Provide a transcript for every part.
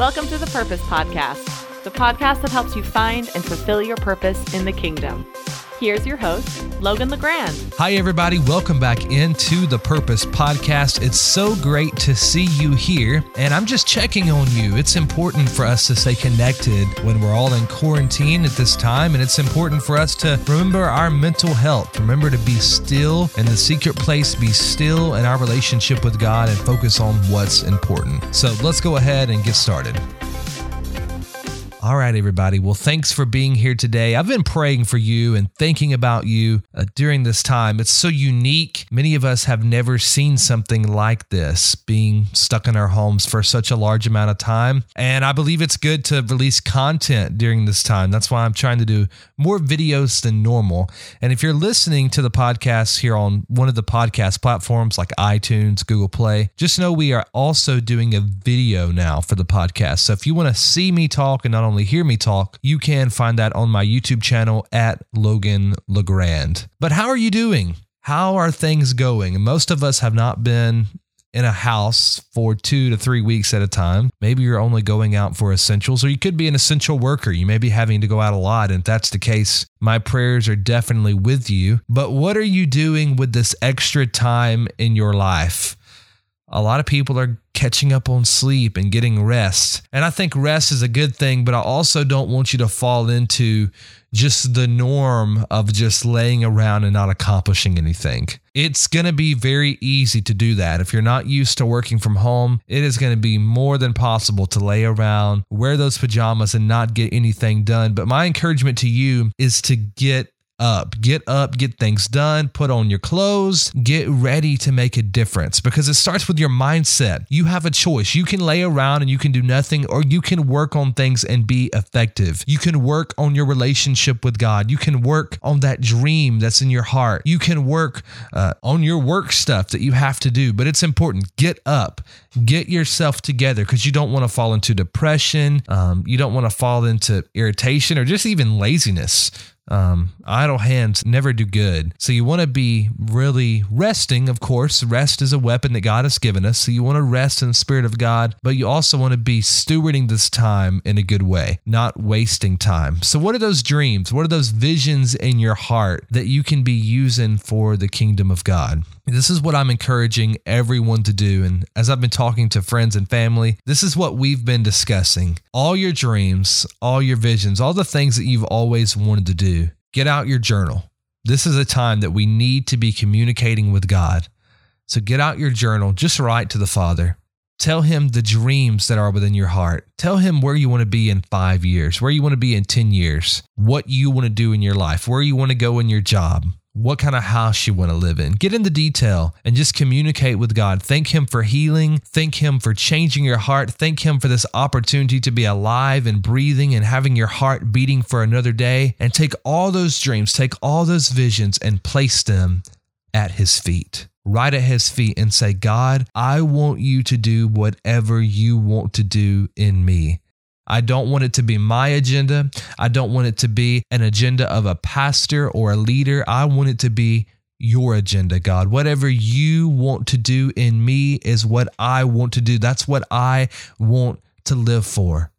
Welcome to the Purpose Podcast, the podcast that helps you find and fulfill your purpose in the kingdom. Here's your host, Logan LeGrande. Hi, everybody. Welcome back into the Purpose Podcast. It's so great to see you here. And I'm just checking on you. It's important for us to stay connected when we're all in quarantine at this time. And it's important for us to remember our mental health. Remember to be still in the secret place, be still in our relationship with God, and focus on what's important. So let's go ahead and get started. All right, everybody. Well, thanks for being here today. I've been praying for you and thinking about you uh, during this time. It's so unique. Many of us have never seen something like this, being stuck in our homes for such a large amount of time. And I believe it's good to release content during this time. That's why I'm trying to do more videos than normal. And if you're listening to the podcast here on one of the podcast platforms like iTunes, Google Play, just know we are also doing a video now for the podcast. So if you want to see me talk and not only hear me talk, you can find that on my YouTube channel at Logan LeGrande. But how are you doing? How are things going? Most of us have not been in a house for two to three weeks at a time. Maybe you're only going out for essentials, or you could be an essential worker. You may be having to go out a lot. And if that's the case, my prayers are definitely with you. But what are you doing with this extra time in your life? A lot of people are catching up on sleep and getting rest. And I think rest is a good thing, but I also don't want you to fall into just the norm of just laying around and not accomplishing anything. It's going to be very easy to do that. If you're not used to working from home, it is going to be more than possible to lay around, wear those pajamas, and not get anything done. But my encouragement to you is to get up. Get up, get things done, put on your clothes, get ready to make a difference because it starts with your mindset. You have a choice. You can lay around and you can do nothing, or you can work on things and be effective. You can work on your relationship with God. You can work on that dream that's in your heart. You can work uh, on your work stuff that you have to do, but it's important. Get up, get yourself together because you don't want to fall into depression. Um, you don't want to fall into irritation or just even laziness. Um, idle hands never do good. So you want to be really resting, of course. Rest is a weapon that God has given us. So you want to rest in the Spirit of God, but you also want to be stewarding this time in a good way, not wasting time. So, what are those dreams? What are those visions in your heart that you can be using for the kingdom of God? This is what I'm encouraging everyone to do. And as I've been talking to friends and family, this is what we've been discussing. All your dreams, all your visions, all the things that you've always wanted to do, get out your journal. This is a time that we need to be communicating with God. So get out your journal, just write to the Father. Tell him the dreams that are within your heart. Tell him where you want to be in five years, where you want to be in 10 years, what you want to do in your life, where you want to go in your job what kind of house you want to live in. Get into detail and just communicate with God. Thank Him for healing. Thank Him for changing your heart. Thank Him for this opportunity to be alive and breathing and having your heart beating for another day. And take all those dreams, take all those visions, and place them at His feet. Right at His feet and say, God, I want you to do whatever you want to do in me. I don't want it to be my agenda. I don't want it to be an agenda of a pastor or a leader. I want it to be your agenda, God. Whatever you want to do in me is what I want to do. That's what I want to live for.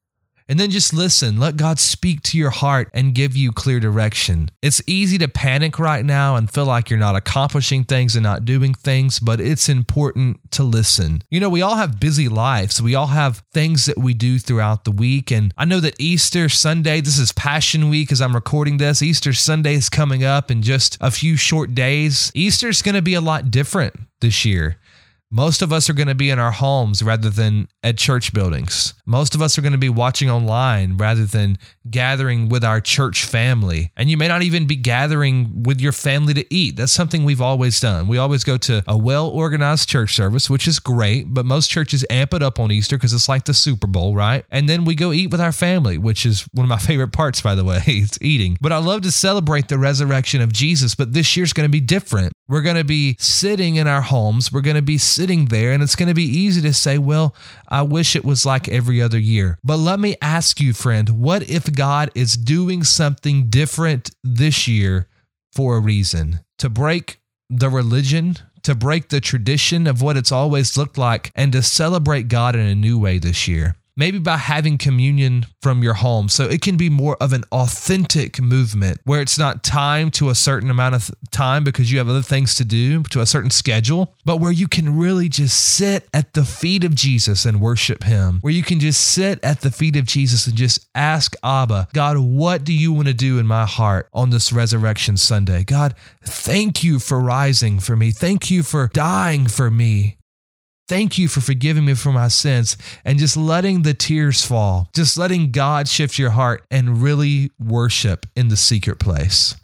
And then just listen. Let God speak to your heart and give you clear direction. It's easy to panic right now and feel like you're not accomplishing things and not doing things, but it's important to listen. You know, we all have busy lives. We all have things that we do throughout the week. And I know that Easter Sunday, this is Passion Week as I'm recording this. Easter Sunday is coming up in just a few short days. Easter's going to be a lot different this year. Most of us are going to be in our homes rather than at church buildings. Most of us are going to be watching online rather than gathering with our church family. And you may not even be gathering with your family to eat. That's something we've always done. We always go to a well organized church service, which is great, but most churches amp it up on Easter because it's like the Super Bowl, right? And then we go eat with our family, which is one of my favorite parts, by the way. It's eating. But I love to celebrate the resurrection of Jesus, but this year's going to be different. We're going to be sitting in our homes. We're going to be there, and it's going to be easy to say, well, I wish it was like every other year. But let me ask you, friend, what if God is doing something different this year for a reason? To break the religion, to break the tradition of what it's always looked like, and to celebrate God in a new way this year. Maybe by having communion from your home. So it can be more of an authentic movement where it's not timed to a certain amount of time because you have other things to do to a certain schedule, but where you can really just sit at the feet of Jesus and worship him, where you can just sit at the feet of Jesus and just ask Abba, God, what do you want to do in my heart on this resurrection Sunday? God, thank you for rising for me. Thank you for dying for me. Thank you for forgiving me for my sins and just letting the tears fall, just letting God shift your heart and really worship in the secret place.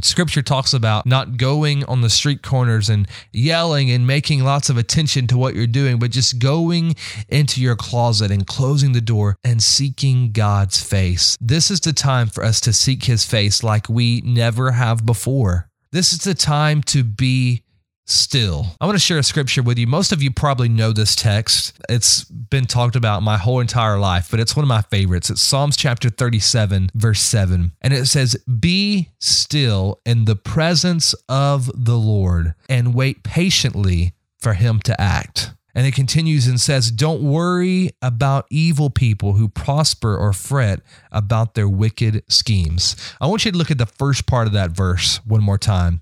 Scripture talks about not going on the street corners and yelling and making lots of attention to what you're doing, but just going into your closet and closing the door and seeking God's face. This is the time for us to seek his face like we never have before. This is the time to be still. I want to share a scripture with you. Most of you probably know this text. It's been talked about my whole entire life, but it's one of my favorites. It's Psalms chapter 37, verse 7. And it says, Be still in the presence of the Lord and wait patiently for him to act. And it continues and says, Don't worry about evil people who prosper or fret about their wicked schemes. I want you to look at the first part of that verse one more time.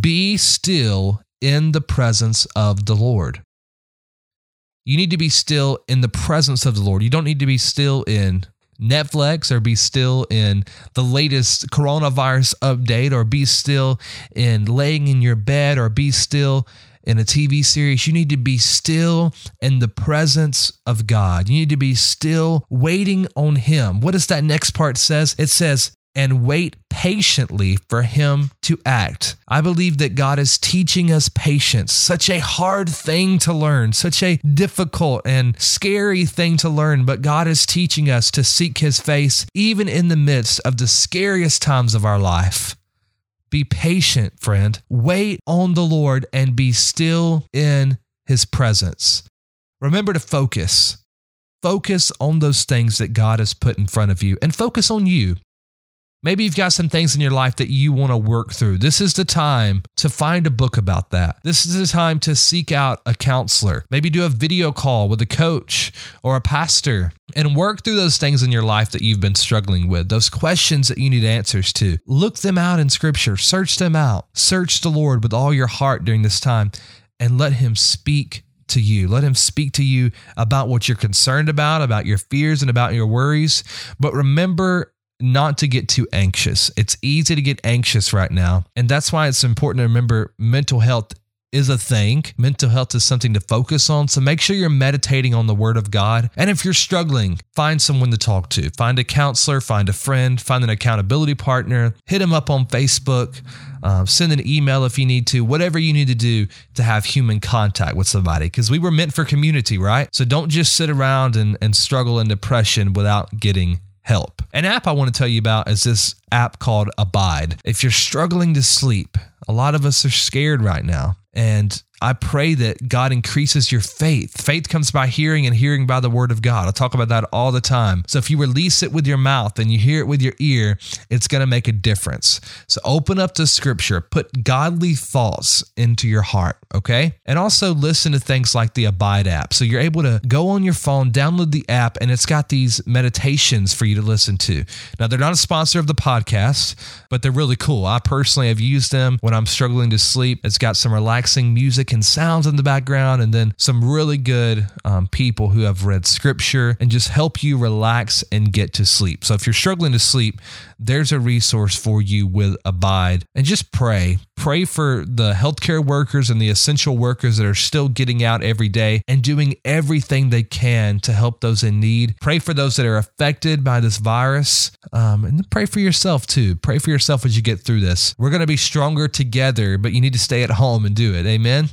Be still in the presence of the Lord. You need to be still in the presence of the Lord. You don't need to be still in Netflix or be still in the latest coronavirus update or be still in laying in your bed or be still in a TV series. You need to be still in the presence of God. You need to be still waiting on Him. What does that next part says? It says, and wait patiently for him to act. I believe that God is teaching us patience, such a hard thing to learn, such a difficult and scary thing to learn, but God is teaching us to seek his face even in the midst of the scariest times of our life. Be patient, friend. Wait on the Lord and be still in his presence. Remember to focus. Focus on those things that God has put in front of you and focus on you. Maybe you've got some things in your life that you want to work through. This is the time to find a book about that. This is the time to seek out a counselor. Maybe do a video call with a coach or a pastor and work through those things in your life that you've been struggling with, those questions that you need answers to. Look them out in scripture, search them out. Search the Lord with all your heart during this time and let Him speak to you. Let him speak to you about what you're concerned about, about your fears and about your worries. But remember not to get too anxious. It's easy to get anxious right now. And that's why it's important to remember mental health is a thing. Mental health is something to focus on. So make sure you're meditating on the word of God. And if you're struggling, find someone to talk to. Find a counselor, find a friend, find an accountability partner, hit them up on Facebook, um, send an email if you need to, whatever you need to do to have human contact with somebody. Because we were meant for community, right? So don't just sit around and, and struggle in depression without getting help. An app I want to tell you about is this app called Abide. If you're struggling to sleep, a lot of us are scared right now. And I pray that God increases your faith. Faith comes by hearing and hearing by the word of God. I talk about that all the time. So if you release it with your mouth and you hear it with your ear, it's going to make a difference. So open up to scripture, put godly thoughts into your heart, okay? And also listen to things like the Abide app. So you're able to go on your phone, download the app, and it's got these meditations for you to listen to. Now, they're not a sponsor of the podcast, but they're really cool. I personally have used them when I'm struggling to sleep. It's got some relaxing music and sounds in the background, and then some really good um, people who have read scripture and just help you relax and get to sleep. So if you're struggling to sleep, there's a resource for you with Abide. And just pray. Pray for the healthcare workers and the essential workers that are still getting out every day and doing everything they can to help those in need. Pray for those that are affected by this virus. Um, and pray for yourself too. Pray for yourself as you get through this. We're going to be stronger together, but you need to stay at home and do it. Amen.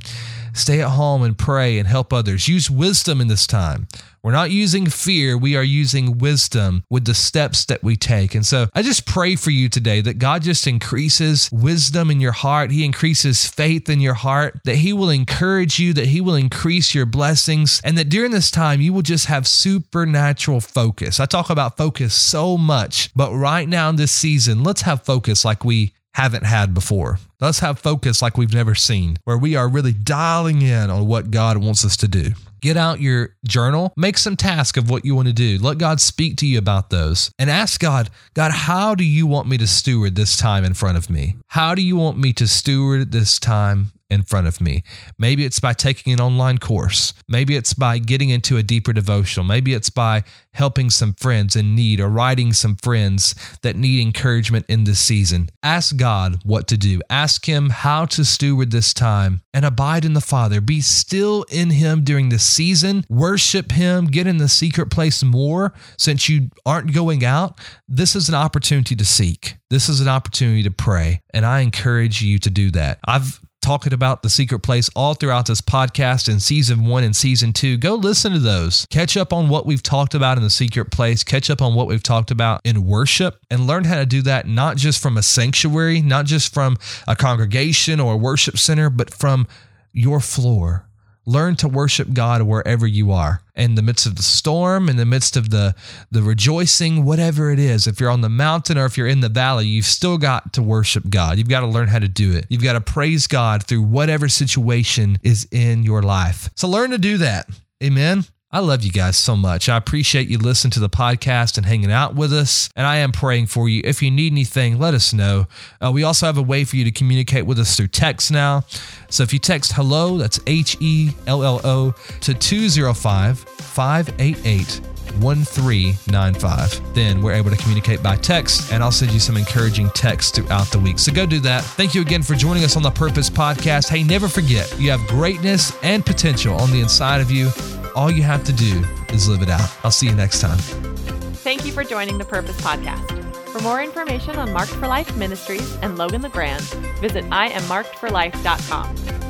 Stay at home and pray and help others. Use wisdom in this time. We're not using fear, we are using wisdom with the steps that we take. And so I just pray for you today that God just increases wisdom in your heart. He increases faith in your heart, that He will encourage you, that He will increase your blessings, and that during this time you will just have supernatural focus. I talk about focus so much, but right now in this season, let's have focus like we haven't had before. Let's have focus like we've never seen, where we are really dialing in on what God wants us to do. Get out your journal, make some task of what you want to do. Let God speak to you about those and ask God, God, how do you want me to steward this time in front of me? How do you want me to steward this time in front of me. Maybe it's by taking an online course. Maybe it's by getting into a deeper devotional. Maybe it's by helping some friends in need or writing some friends that need encouragement in this season. Ask God what to do. Ask Him how to steward this time and abide in the Father. Be still in Him during this season. Worship Him. Get in the secret place more since you aren't going out. This is an opportunity to seek. This is an opportunity to pray. And I encourage you to do that. I've talking about the secret place all throughout this podcast in season one and season two. Go listen to those. Catch up on what we've talked about in the secret place, catch up on what we've talked about in worship, and learn how to do that not just from a sanctuary, not just from a congregation or a worship center, but from your floor Learn to worship God wherever you are. In the midst of the storm, in the midst of the, the rejoicing, whatever it is. If you're on the mountain or if you're in the valley, you've still got to worship God. You've got to learn how to do it. You've got to praise God through whatever situation is in your life. So learn to do that. Amen. I love you guys so much. I appreciate you listening to the podcast and hanging out with us. And I am praying for you. If you need anything, let us know. Uh, we also have a way for you to communicate with us through text now. So if you text hello, that's H E L L O, to 205 588 1395. Then we're able to communicate by text, and I'll send you some encouraging texts throughout the week. So go do that. Thank you again for joining us on the Purpose Podcast. Hey, never forget, you have greatness and potential on the inside of you. All you have to do is live it out. I'll see you next time. Thank you for joining the Purpose Podcast. For more information on Marked for Life Ministries and Logan LeGrande, visit IamMarkedForLife.com.